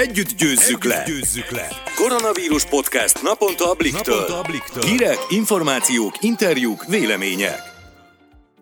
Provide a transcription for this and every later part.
Együtt győzzük, Együtt le. győzzük le! Koronavírus podcast naponta a Bliktől. Naponta a Bliktől. Hírek, információk, interjúk, vélemények.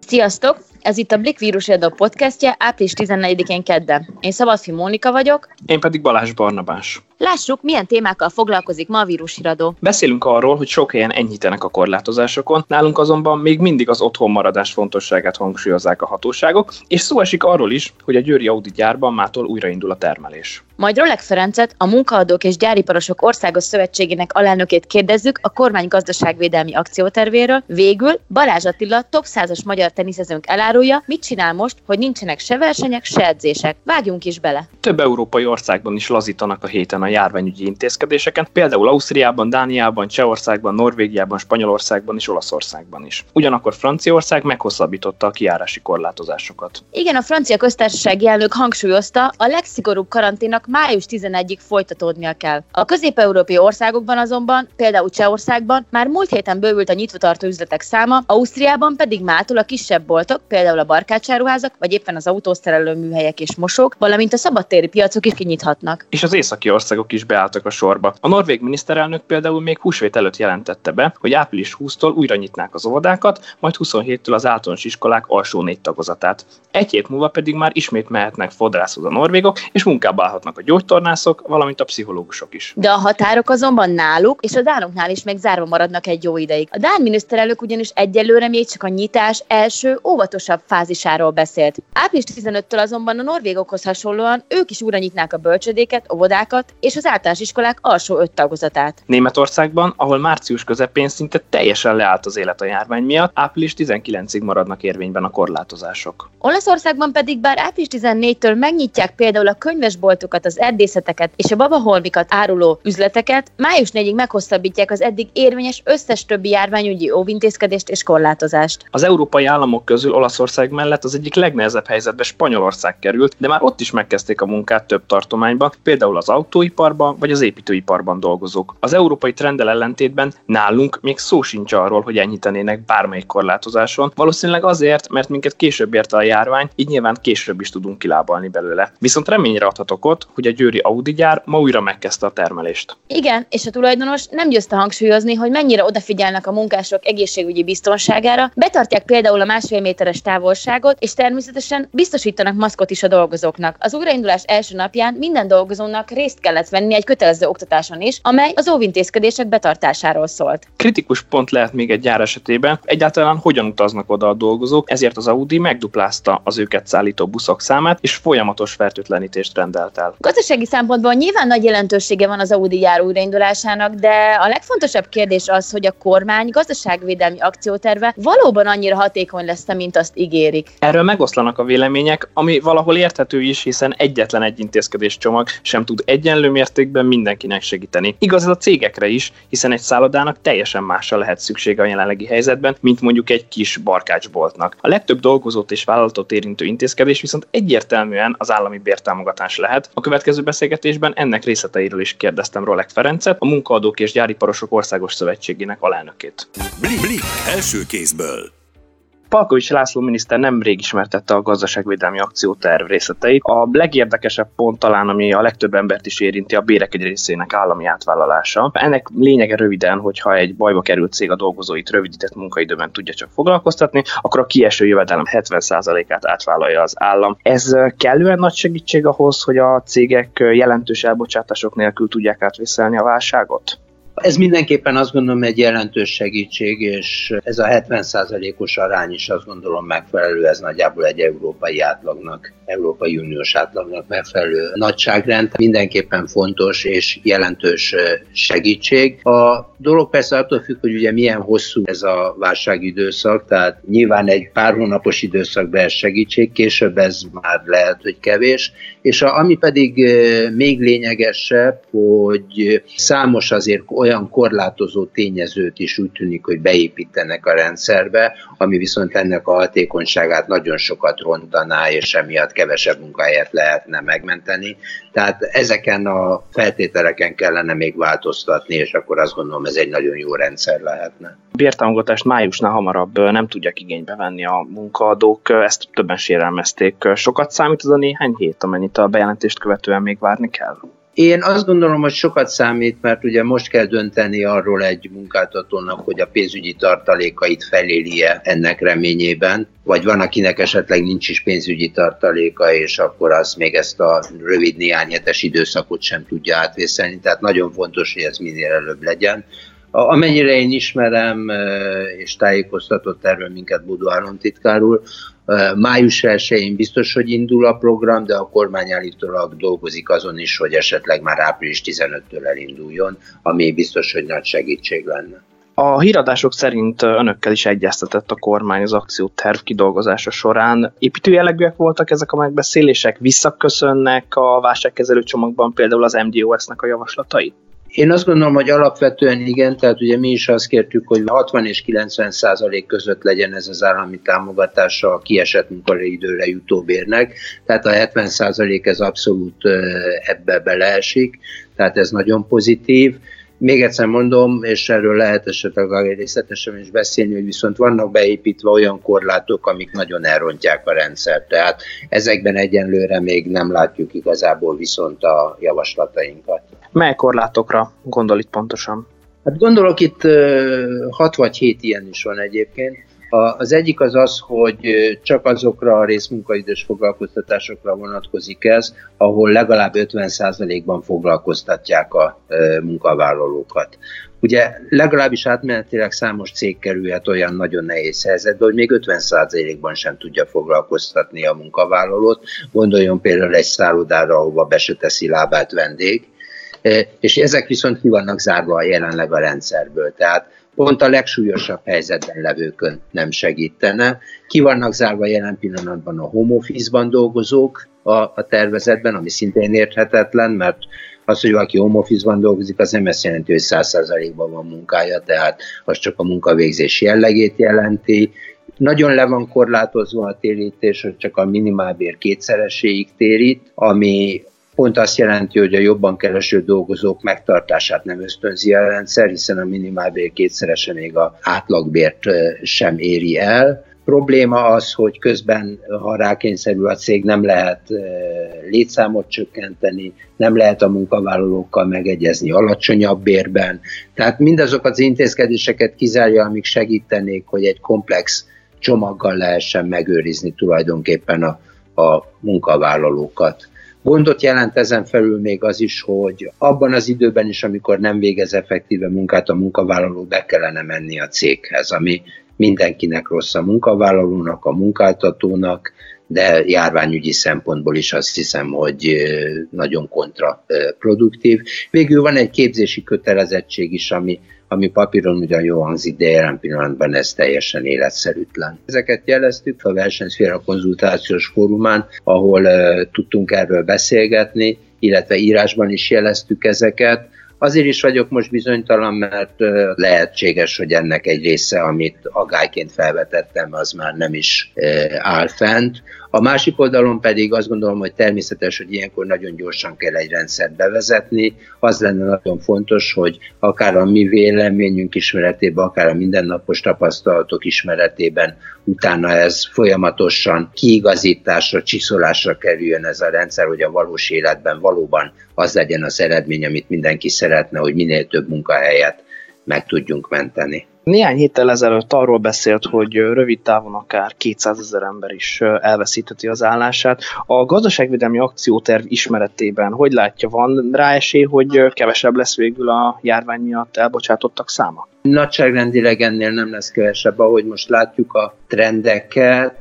Sziasztok! Ez itt a Blik Vírusjadó podcastje április 14-én kedden. Én Szabadfi Mónika vagyok. Én pedig Balázs Barnabás. Lássuk, milyen témákkal foglalkozik ma a vírusiradó. Beszélünk arról, hogy sok helyen enyhítenek a korlátozásokon, nálunk azonban még mindig az otthon maradás fontosságát hangsúlyozzák a hatóságok, és szó esik arról is, hogy a Győri Audi gyárban mától újraindul a termelés. Majd Rolek Ferencet, a Munkaadók és Gyáriparosok Országos Szövetségének alelnökét kérdezzük a kormány gazdaságvédelmi akciótervéről. Végül Balázs Attila, top 100-as magyar teniszezőnk elárulja, mit csinál most, hogy nincsenek se versenyek, se edzések. Vágjunk is bele. Több európai országban is lazítanak a héten a járványügyi intézkedéseken, például Ausztriában, Dániában, Csehországban, Norvégiában, Spanyolországban és Olaszországban is. Ugyanakkor Franciaország meghosszabbította a kiárási korlátozásokat. Igen, a francia köztársasági elnök hangsúlyozta, a legszigorúbb karanténnak május 11-ig folytatódnia kell. A közép-európai országokban azonban, például Csehországban már múlt héten bővült a nyitva tartó üzletek száma, Ausztriában pedig mától a kisebb boltok, például a barkácsáruházak, vagy éppen az autószerelő műhelyek és mosók, valamint a szabadtéri piacok is kinyithatnak. És az északi országok is beálltak a sorba. A norvég miniszterelnök például még húsvét előtt jelentette be, hogy április 20-tól újra nyitnák az óvodákat, majd 27-től az általános iskolák alsó négy tagozatát. Egy hét múlva pedig már ismét mehetnek fodrászhoz a norvégok, és munkába állhatnak a gyógytornászok, valamint a pszichológusok is. De a határok azonban náluk és a dánoknál is meg zárva maradnak egy jó ideig. A dán miniszterelnök ugyanis egyelőre még csak a nyitás első óvatosabb fázisáról beszélt. Április 15-től azonban a norvégokhoz hasonlóan ők is újra nyitnák a bölcsödéket, óvodákat és az általános iskolák alsó öt tagozatát. Németországban, ahol március közepén szinte teljesen leállt az élet a járvány miatt, április 19-ig maradnak érvényben a korlátozások. Olaszországban pedig bár április 14-től megnyitják például a könyvesboltokat, az erdészeteket és a babaholmikat áruló üzleteket, május 4-ig meghosszabbítják az eddig érvényes összes többi járványügyi óvintézkedést és korlátozást. Az európai államok közül Olaszország mellett az egyik legnehezebb helyzetbe Spanyolország került, de már ott is megkezdték a munkát több tartományban, például az autóiparban vagy az építőiparban dolgozók. Az európai trendel ellentétben nálunk még szó sincs arról, hogy enyhítenének bármelyik korlátozáson, valószínűleg azért, mert minket később érte a járvány, így nyilván később is tudunk kilábalni belőle. Viszont reményre adhatok ott, hogy a győri Audi gyár ma újra megkezdte a termelést. Igen, és a tulajdonos nem győzte hangsúlyozni, hogy mennyire odafigyelnek a munkások egészségügyi biztonságára, betartják például a másfél méteres távolságot, és természetesen biztosítanak maszkot is a dolgozóknak. Az újraindulás első napján minden dolgozónak részt kellett venni egy kötelező oktatáson is, amely az óvintézkedések betartásáról szólt. Kritikus pont lehet még egy gyár esetében, egyáltalán hogyan utaznak oda a dolgozók, ezért az Audi megduplázta az őket szállító buszok számát, és folyamatos fertőtlenítést rendelt el. Gazdasági szempontból nyilván nagy jelentősége van az Audi jár újraindulásának, de a legfontosabb kérdés az, hogy a kormány gazdaságvédelmi akcióterve valóban annyira hatékony lesz, mint azt ígérik. Erről megoszlanak a vélemények, ami valahol érthető is, hiszen egyetlen egy intézkedés csomag sem tud egyenlő mértékben mindenkinek segíteni. Igaz ez a cégekre is, hiszen egy szállodának teljesen másra lehet szüksége a jelenlegi helyzetben, mint mondjuk egy kis barkácsboltnak. A legtöbb dolgozót és vállalatot érintő intézkedés viszont egyértelműen az állami bértámogatás lehet. A következő beszélgetésben ennek részleteiről is kérdeztem Rolek Ferencet, a Munkaadók és Gyáriparosok Országos Szövetségének alelnökét. Blik, első kézből. Palkovics László miniszter nemrég ismertette a gazdaságvédelmi akcióterv részleteit. A legérdekesebb pont talán, ami a legtöbb embert is érinti, a bérek egy részének állami átvállalása. Ennek lényege röviden, hogyha egy bajba került cég a dolgozóit rövidített munkaidőben tudja csak foglalkoztatni, akkor a kieső jövedelem 70%-át átvállalja az állam. Ez kellően nagy segítség ahhoz, hogy a cégek jelentős elbocsátások nélkül tudják átvészelni a válságot? Ez mindenképpen azt gondolom egy jelentős segítség, és ez a 70%-os arány is azt gondolom megfelelő, ez nagyjából egy európai átlagnak, Európai Uniós átlagnak megfelelő nagyságrend. Mindenképpen fontos és jelentős segítség. A dolog persze attól függ, hogy ugye milyen hosszú ez a válságidőszak, tehát nyilván egy pár hónapos időszakban ez segítség, később ez már lehet, hogy kevés, és a, ami pedig még lényegesebb, hogy számos azért olyan korlátozó tényezőt is úgy tűnik, hogy beépítenek a rendszerbe, ami viszont ennek a hatékonyságát nagyon sokat rontaná, és emiatt kevesebb munkahelyet lehetne megmenteni. Tehát ezeken a feltételeken kellene még változtatni, és akkor azt gondolom, ez egy nagyon jó rendszer lehetne. Bértámogatást májusnál hamarabb nem tudják igénybe venni a munkaadók, ezt többen sérelmezték. Sokat számít az a néhány hét, amennyit a bejelentést követően még várni kell? Én azt gondolom, hogy sokat számít, mert ugye most kell dönteni arról egy munkáltatónak, hogy a pénzügyi tartalékait felélie ennek reményében, vagy van, akinek esetleg nincs is pénzügyi tartaléka, és akkor az még ezt a rövid néhány hetes időszakot sem tudja átvészelni. Tehát nagyon fontos, hogy ez minél előbb legyen. Amennyire én ismerem, és tájékoztatott erről minket Budó államtitkár úr, Május 1-én biztos, hogy indul a program, de a kormány állítólag dolgozik azon is, hogy esetleg már április 15-től elinduljon, ami biztos, hogy nagy segítség lenne. A híradások szerint önökkel is egyeztetett a kormány az akcióterv kidolgozása során. Építő jellegűek voltak ezek a megbeszélések? Visszaköszönnek a válságkezelő csomagban például az MDOS-nek a javaslatai? Én azt gondolom, hogy alapvetően igen, tehát ugye mi is azt kértük, hogy 60 és 90 százalék között legyen ez az állami támogatása a kiesett munkaidőre jutó bérnek, tehát a 70 százalék ez abszolút ebbe beleesik, tehát ez nagyon pozitív. Még egyszer mondom, és erről lehet esetleg részletesen is beszélni, hogy viszont vannak beépítve olyan korlátok, amik nagyon elrontják a rendszert. Tehát ezekben egyenlőre még nem látjuk igazából viszont a javaslatainkat. Mely korlátokra gondol itt pontosan? Hát gondolok itt 6 vagy 7 ilyen is van egyébként. Az egyik az az, hogy csak azokra a részmunkaidős foglalkoztatásokra vonatkozik ez, ahol legalább 50%-ban foglalkoztatják a munkavállalókat. Ugye legalábbis átmenetileg számos cég kerülhet olyan nagyon nehéz helyzetbe, hogy még 50%-ban sem tudja foglalkoztatni a munkavállalót. Gondoljon például egy szállodára, ahova be se teszi lábát vendég, és ezek viszont ki vannak zárva jelenleg a rendszerből. Tehát pont a legsúlyosabb helyzetben levőkön nem segítene. Ki vannak zárva jelen pillanatban a home office-ban dolgozók a, a tervezetben, ami szintén érthetetlen, mert az, hogy valaki home office-ban dolgozik, az nem ezt jelenti, hogy 100%-ban van munkája, tehát az csak a munkavégzés jellegét jelenti. Nagyon le van korlátozva a térítés, hogy csak a minimálbér kétszereséig térít, ami pont azt jelenti, hogy a jobban kereső dolgozók megtartását nem ösztönzi a rendszer, hiszen a minimálbér kétszerese még a átlagbért sem éri el. Probléma az, hogy közben, ha rákényszerül a cég, nem lehet létszámot csökkenteni, nem lehet a munkavállalókkal megegyezni alacsonyabb bérben. Tehát mindazok az intézkedéseket kizárja, amik segítenék, hogy egy komplex csomaggal lehessen megőrizni tulajdonképpen a, a munkavállalókat. Gondot jelent ezen felül még az is, hogy abban az időben is, amikor nem végez effektíve munkát, a munkavállaló be kellene menni a céghez, ami mindenkinek rossz a munkavállalónak, a munkáltatónak, de járványügyi szempontból is azt hiszem, hogy nagyon kontraproduktív. Végül van egy képzési kötelezettség is, ami ami papíron ugyan jó hangzik, de jelen pillanatban ez teljesen életszerűtlen. Ezeket jeleztük a versenyszféra konzultációs fórumán, ahol uh, tudtunk erről beszélgetni, illetve írásban is jeleztük ezeket, Azért is vagyok most bizonytalan, mert lehetséges, hogy ennek egy része, amit agályként felvetettem, az már nem is áll fent. A másik oldalon pedig azt gondolom, hogy természetes, hogy ilyenkor nagyon gyorsan kell egy rendszert bevezetni. Az lenne nagyon fontos, hogy akár a mi véleményünk ismeretében, akár a mindennapos tapasztalatok ismeretében utána ez folyamatosan kiigazításra, csiszolásra kerüljön ez a rendszer, hogy a valós életben valóban az legyen az eredmény, amit mindenki szeretne, hogy minél több munkahelyet meg tudjunk menteni. Néhány héttel ezelőtt arról beszélt, hogy rövid távon akár 200 ezer ember is elveszítheti az állását. A gazdaságvédelmi akcióterv ismeretében hogy látja, van rá esély, hogy kevesebb lesz végül a járvány miatt elbocsátottak száma? Nagyságrendileg ennél nem lesz kevesebb, ahogy most látjuk a trendeket,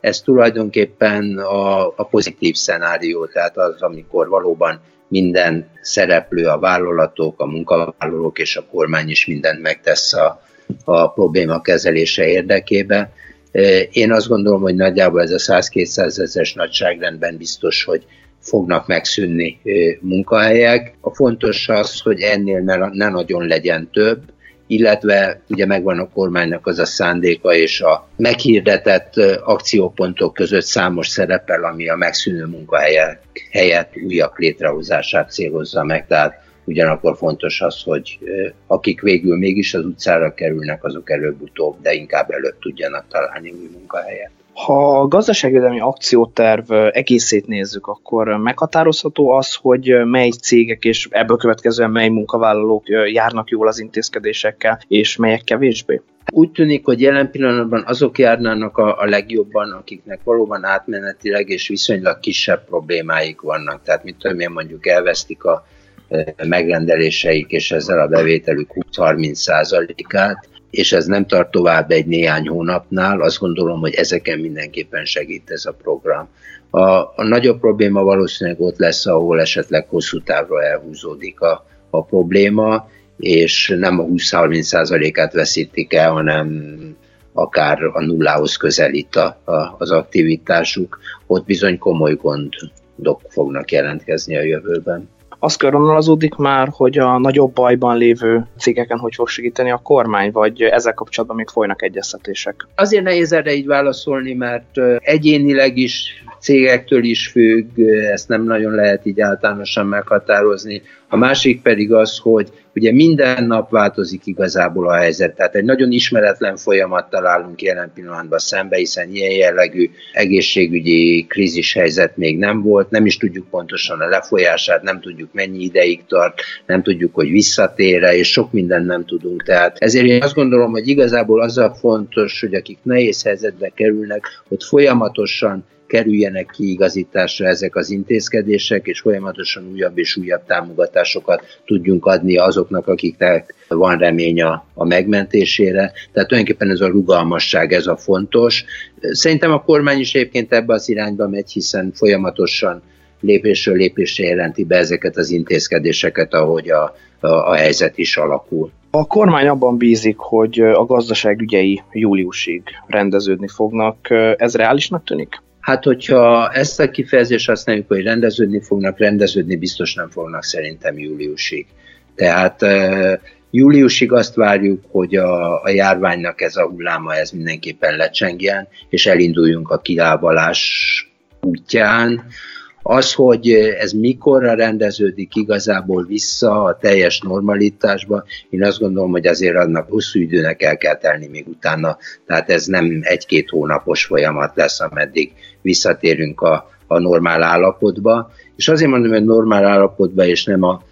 ez tulajdonképpen a, a pozitív szenárió, tehát az, amikor valóban minden szereplő, a vállalatok, a munkavállalók és a kormány is mindent megtesz a, a probléma kezelése érdekébe. Én azt gondolom, hogy nagyjából ez a 100-200 ezeres nagyságrendben biztos, hogy fognak megszűnni munkahelyek. A fontos az, hogy ennél ne, ne nagyon legyen több, illetve ugye megvan a kormánynak az a szándéka, és a meghirdetett akciópontok között számos szerepel, ami a megszűnő munkahelyek helyett újabb létrehozását célozza meg. Tehát ugyanakkor fontos az, hogy akik végül mégis az utcára kerülnek, azok előbb-utóbb, de inkább előbb tudjanak találni új munkahelyet. Ha a gazdaságvédelmi akcióterv egészét nézzük, akkor meghatározható az, hogy mely cégek és ebből következően mely munkavállalók járnak jól az intézkedésekkel, és melyek kevésbé? Úgy tűnik, hogy jelen pillanatban azok járnának a, a legjobban, akiknek valóban átmenetileg és viszonylag kisebb problémáik vannak. Tehát, mit tudom én, mondjuk elvesztik a megrendeléseik, és ezzel a bevételük 20-30%-át, és ez nem tart tovább egy néhány hónapnál, azt gondolom, hogy ezeken mindenképpen segít ez a program. A, a nagyobb probléma valószínűleg ott lesz, ahol esetleg hosszú távra elhúzódik a, a probléma, és nem a 20-30%-át veszítik el, hanem akár a nullához közelít a, a, az aktivitásuk, ott bizony komoly gondok fognak jelentkezni a jövőben. Az körvonalazódik már, hogy a nagyobb bajban lévő cégeken hogy fog segíteni a kormány, vagy ezzel kapcsolatban még folynak egyeztetések? Azért nehéz erre így válaszolni, mert egyénileg is cégektől is függ, ezt nem nagyon lehet így általánosan meghatározni. A másik pedig az, hogy ugye minden nap változik igazából a helyzet, tehát egy nagyon ismeretlen folyamattal állunk jelen pillanatban szembe, hiszen ilyen jellegű egészségügyi krízis helyzet még nem volt, nem is tudjuk pontosan a lefolyását, nem tudjuk mennyi ideig tart, nem tudjuk, hogy visszatére, és sok mindent nem tudunk. Tehát ezért én azt gondolom, hogy igazából az a fontos, hogy akik nehéz helyzetbe kerülnek, hogy folyamatosan kerüljenek kiigazításra ezek az intézkedések, és folyamatosan újabb és újabb támogatásokat tudjunk adni azoknak, akiknek van remény a, a megmentésére. Tehát tulajdonképpen ez a rugalmasság, ez a fontos. Szerintem a kormány is egyébként ebbe az irányba megy, hiszen folyamatosan lépésről lépésre jelenti be ezeket az intézkedéseket, ahogy a, a, a helyzet is alakul. A kormány abban bízik, hogy a gazdaság ügyei júliusig rendeződni fognak. Ez reálisnak tűnik? Hát, hogyha ezt a kifejezést használjuk, hogy rendeződni fognak, rendeződni biztos nem fognak szerintem júliusig. Tehát júliusig azt várjuk, hogy a, a járványnak ez a hulláma ez mindenképpen lecsengjen, és elinduljunk a kilábalás útján. Az, hogy ez mikorra rendeződik igazából vissza a teljes normalitásba, én azt gondolom, hogy azért annak hosszú időnek el kell telni még utána, tehát ez nem egy-két hónapos folyamat lesz, ameddig visszatérünk a, a normál állapotba. És azért mondom, hogy normál állapotba, és nem a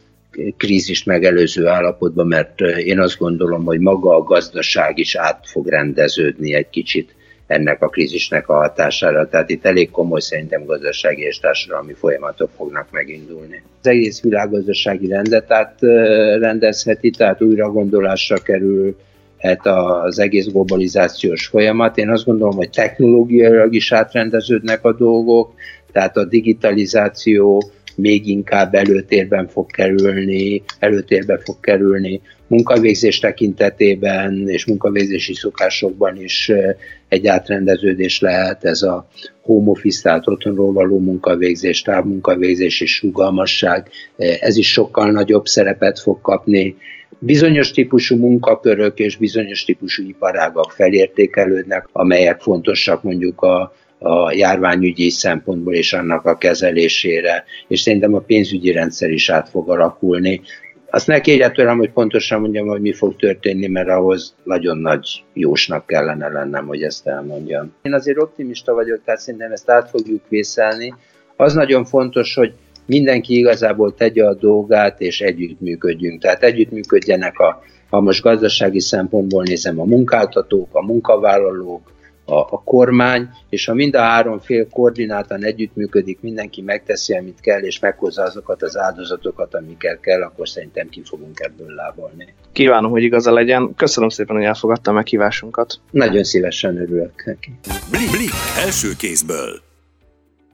krízist megelőző állapotba, mert én azt gondolom, hogy maga a gazdaság is át fog rendeződni egy kicsit ennek a krízisnek a hatására. Tehát itt elég komoly szerintem gazdasági és társadalmi folyamatok fognak megindulni. Az egész világgazdasági rendet átrendezheti, tehát újra gondolásra kerül hát az egész globalizációs folyamat. Én azt gondolom, hogy technológiailag is átrendeződnek a dolgok, tehát a digitalizáció még inkább előtérben fog kerülni, előtérbe fog kerülni munkavégzés tekintetében és munkavégzési szokásokban is egy átrendeződés lehet ez a home office, tehát otthonról való munkavégzés, távmunkavégzés és rugalmasság, ez is sokkal nagyobb szerepet fog kapni. Bizonyos típusú munkakörök és bizonyos típusú iparágak felértékelődnek, amelyek fontosak mondjuk a a járványügyi szempontból és annak a kezelésére, és szerintem a pénzügyi rendszer is át fog alakulni. Azt ne kérje hogy pontosan mondjam, hogy mi fog történni, mert ahhoz nagyon nagy jósnak kellene lennem, hogy ezt elmondjam. Én azért optimista vagyok, tehát szerintem ezt át fogjuk vészelni. Az nagyon fontos, hogy mindenki igazából tegye a dolgát, és együttműködjünk. Tehát együttműködjenek a, ha most gazdasági szempontból nézem, a munkáltatók, a munkavállalók, a, a kormány, és ha mind a három fél koordináltan együttműködik, mindenki megteszi, amit kell, és meghozza azokat az áldozatokat, amiket kell, akkor szerintem ki fogunk ebből lábolni. Kívánom, hogy igaza legyen. Köszönöm szépen, hogy elfogadta meg kívásunkat. Nagyon szívesen örülök neki. Blik, blik, első kézből.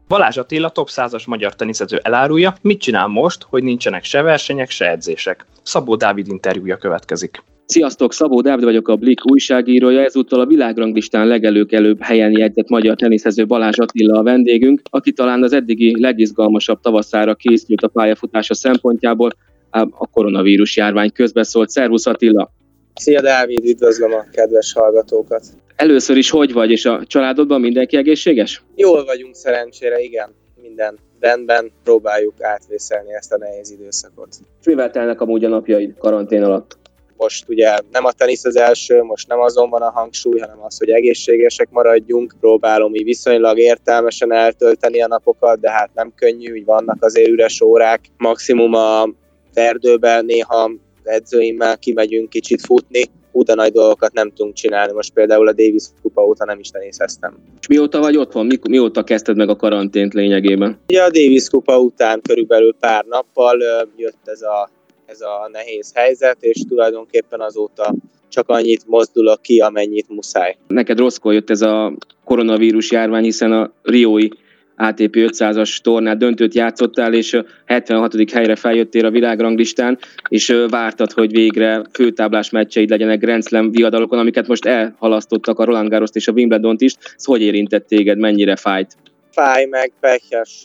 Balázs Attila top 100-as magyar teniszező elárulja, mit csinál most, hogy nincsenek se versenyek, se edzések. Szabó Dávid interjúja következik. Sziasztok, Szabó Dávid vagyok a Blik újságírója, ezúttal a világranglistán legelőkelőbb helyen jegyzett magyar teniszező Balázs Attila a vendégünk, aki talán az eddigi legizgalmasabb tavaszára készült a pályafutása szempontjából, a koronavírus járvány közbeszólt. Szervusz Attila! Szia Dávid, üdvözlöm a kedves hallgatókat! Először is hogy vagy, és a családodban mindenki egészséges? Jól vagyunk szerencsére, igen. Minden rendben, próbáljuk átvészelni ezt a nehéz időszakot. És mivel telnek amúgy a napjaid karantén alatt? Most ugye nem a tenisz az első, most nem azon van a hangsúly, hanem az, hogy egészségesek maradjunk. Próbálom így viszonylag értelmesen eltölteni a napokat, de hát nem könnyű, így vannak azért üres órák. Maximum a erdőben néha edzőimmel kimegyünk kicsit futni, hú, de nagy dolgokat nem tudunk csinálni. Most például a Davis kupa óta nem is tenészeztem. És mióta vagy otthon? Mi, mióta kezdted meg a karantént lényegében? Ugye a Davis kupa után körülbelül pár nappal jött ez a, ez a nehéz helyzet, és tulajdonképpen azóta csak annyit mozdulok ki, amennyit muszáj. Neked rosszkor jött ez a koronavírus járvány, hiszen a Riói ATP 500-as tornát döntőt játszottál, és 76. helyre feljöttél a világranglistán, és vártad, hogy végre főtáblás meccseid legyenek Grand Slam viadalokon, amiket most elhalasztottak a Roland Garros és a Wimbledon-t is. Ez hogy érintett téged, mennyire fájt? Fáj meg, pekes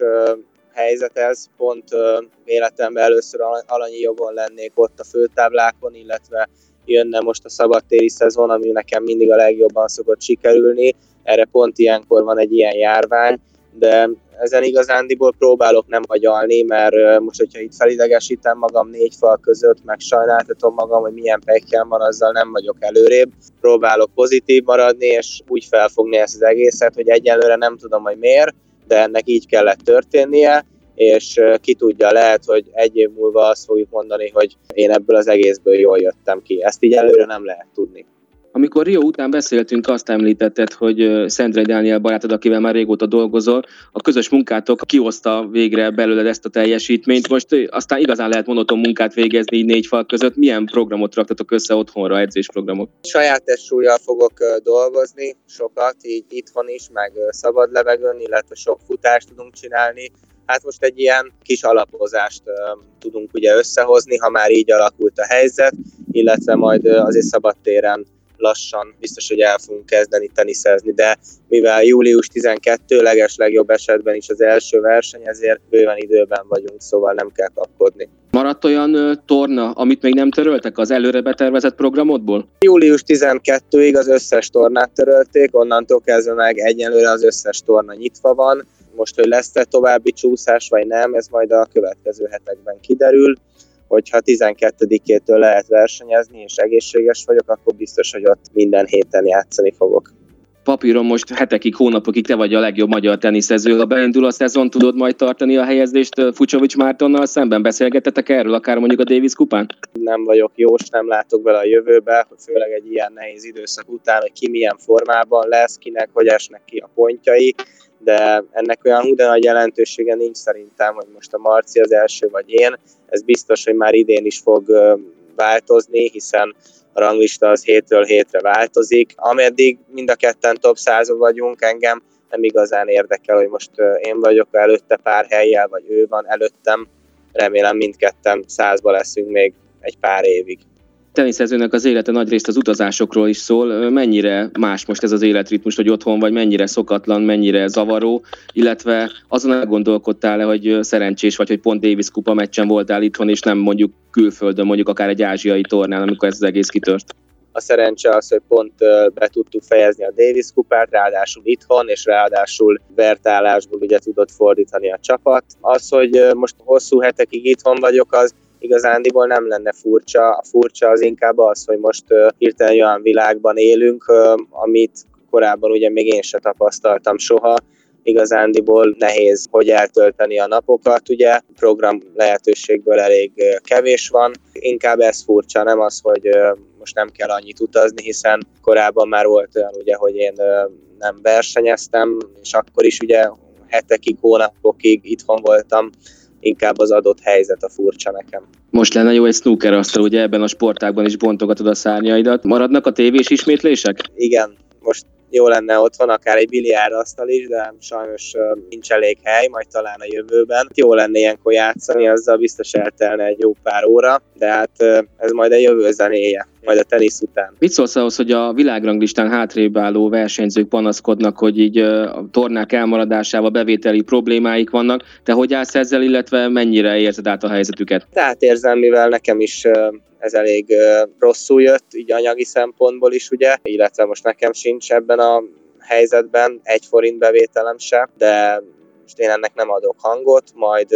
helyzet ez, pont életemben először alanyi jogon lennék ott a főtáblákon, illetve jönne most a szabadtéri szezon, ami nekem mindig a legjobban szokott sikerülni. Erre pont ilyenkor van egy ilyen járvány, de ezen igazándiból próbálok nem agyalni, mert most, hogyha itt felidegesítem magam négy fal között, meg sajnáltatom magam, hogy milyen pekjem van, azzal nem vagyok előrébb. Próbálok pozitív maradni, és úgy felfogni ezt az egészet, hogy egyelőre nem tudom, hogy miért, de ennek így kellett történnie, és ki tudja, lehet, hogy egy év múlva azt fogjuk mondani, hogy én ebből az egészből jól jöttem ki. Ezt így előre nem lehet tudni. Amikor Rio után beszéltünk, azt említetted, hogy Szendrei Dániel barátod, akivel már régóta dolgozol, a közös munkátok kihozta végre belőled ezt a teljesítményt. Most aztán igazán lehet monoton munkát végezni így négy fal között. Milyen programot raktatok össze otthonra, edzésprogramot? Saját testsúlyjal fogok dolgozni, sokat, így itthon is, meg szabad levegőn, illetve sok futást tudunk csinálni. Hát most egy ilyen kis alapozást tudunk ugye összehozni, ha már így alakult a helyzet, illetve majd azért szabadtéren lassan biztos, hogy el fogunk kezdeni teniszezni, de mivel július 12 leges legjobb esetben is az első verseny, ezért bőven időben vagyunk, szóval nem kell kapkodni. Maradt olyan torna, amit még nem töröltek az előre betervezett programodból? Július 12-ig az összes tornát törölték, onnantól kezdve meg egyenlőre az összes torna nyitva van. Most, hogy lesz-e további csúszás vagy nem, ez majd a következő hetekben kiderül hogyha 12-től lehet versenyezni, és egészséges vagyok, akkor biztos, hogy ott minden héten játszani fogok papíron most hetekig, hónapokig te vagy a legjobb magyar teniszező. Ha beindul a szezon, tudod majd tartani a helyezést Fucsovics Mártonnal szemben? Beszélgetetek erről, akár mondjuk a Davis kupán? Nem vagyok jós, nem látok bele a jövőbe, hogy főleg egy ilyen nehéz időszak után, hogy ki milyen formában lesz, kinek hogy esnek ki a pontjai de ennek olyan hú de nagy jelentősége nincs szerintem, hogy most a Marci az első vagy én. Ez biztos, hogy már idén is fog változni, hiszen a ranglista az hétről hétre változik. Ameddig mind a ketten top 100 vagyunk, engem nem igazán érdekel, hogy most én vagyok előtte pár helyjel, vagy ő van előttem. Remélem mindketten százba leszünk még egy pár évig teniszezőnek az élete nagy részt az utazásokról is szól. Mennyire más most ez az életritmus, hogy otthon vagy, mennyire szokatlan, mennyire zavaró, illetve azon elgondolkodtál-e, hogy szerencsés vagy, hogy pont Davis kupa meccsen voltál itthon, és nem mondjuk külföldön, mondjuk akár egy ázsiai tornán, amikor ez az egész kitört? A szerencse az, hogy pont be tudtuk fejezni a Davis kupát, ráadásul itthon, és ráadásul vertállásból ugye tudott fordítani a csapat. Az, hogy most hosszú hetekig itthon vagyok, az igazándiból nem lenne furcsa. A furcsa az inkább az, hogy most hirtelen olyan világban élünk, amit korábban ugye még én se tapasztaltam soha, igazándiból nehéz, hogy eltölteni a napokat, ugye. Program lehetőségből elég kevés van, inkább ez furcsa, nem az, hogy most nem kell annyit utazni, hiszen korábban már volt olyan, ugye, hogy én nem versenyeztem, és akkor is ugye hetekig, hónapokig itthon voltam, inkább az adott helyzet a furcsa nekem. Most lenne jó egy snooker asztal, ugye ebben a sportágban is bontogatod a szárnyaidat. Maradnak a tévés ismétlések? Igen, most jó lenne otthon akár egy biliárdasztal is, de sajnos nincs elég hely, majd talán a jövőben. Jó lenne ilyenkor játszani, azzal biztos eltelne egy jó pár óra, de hát ez majd a jövő zenéje majd a tenisz után. Mit szólsz ahhoz, hogy a világranglistán hátrébb álló versenyzők panaszkodnak, hogy így a tornák elmaradásával bevételi problémáik vannak. Te hogy állsz ezzel, illetve mennyire érzed át a helyzetüket? Tehát érzem, mivel nekem is ez elég rosszul jött, így anyagi szempontból is, ugye, illetve most nekem sincs ebben a helyzetben egy forint bevételem se, de most én ennek nem adok hangot, majd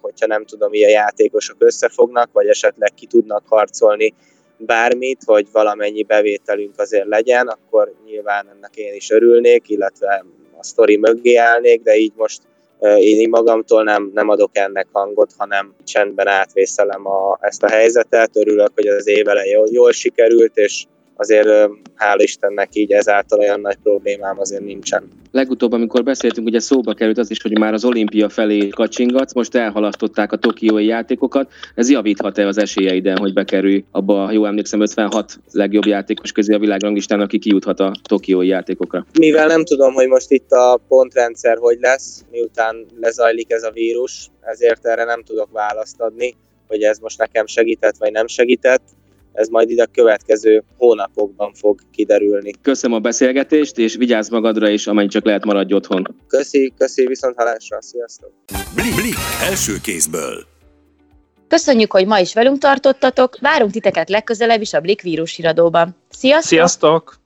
hogyha nem tudom, milyen játékosok összefognak, vagy esetleg ki tudnak harcolni bármit, hogy valamennyi bevételünk azért legyen, akkor nyilván ennek én is örülnék, illetve a sztori mögé állnék, de így most én magamtól nem, nem adok ennek hangot, hanem csendben átvészelem a, ezt a helyzetet, örülök, hogy az évele jól, jól sikerült, és azért hál' Istennek így ezáltal olyan nagy problémám azért nincsen. Legutóbb, amikor beszéltünk, ugye szóba került az is, hogy már az olimpia felé kacsingatsz, most elhalasztották a tokiói játékokat. Ez javíthat-e az esélyeiden, hogy bekerülj abba, ha jól emlékszem, 56 legjobb játékos közé a világranglistán, aki kijuthat a tokiói játékokra? Mivel nem tudom, hogy most itt a pontrendszer hogy lesz, miután lezajlik ez a vírus, ezért erre nem tudok választ adni, hogy ez most nekem segített vagy nem segített ez majd ide a következő hónapokban fog kiderülni. Köszönöm a beszélgetést, és vigyázz magadra is, amennyi csak lehet maradj otthon. Köszi, köszi, viszont halásra, sziasztok! Blik, blik, első kézből. Köszönjük, hogy ma is velünk tartottatok, várunk titeket legközelebb is a Blik vírus híradóban. Sziasztok! Sziasztok!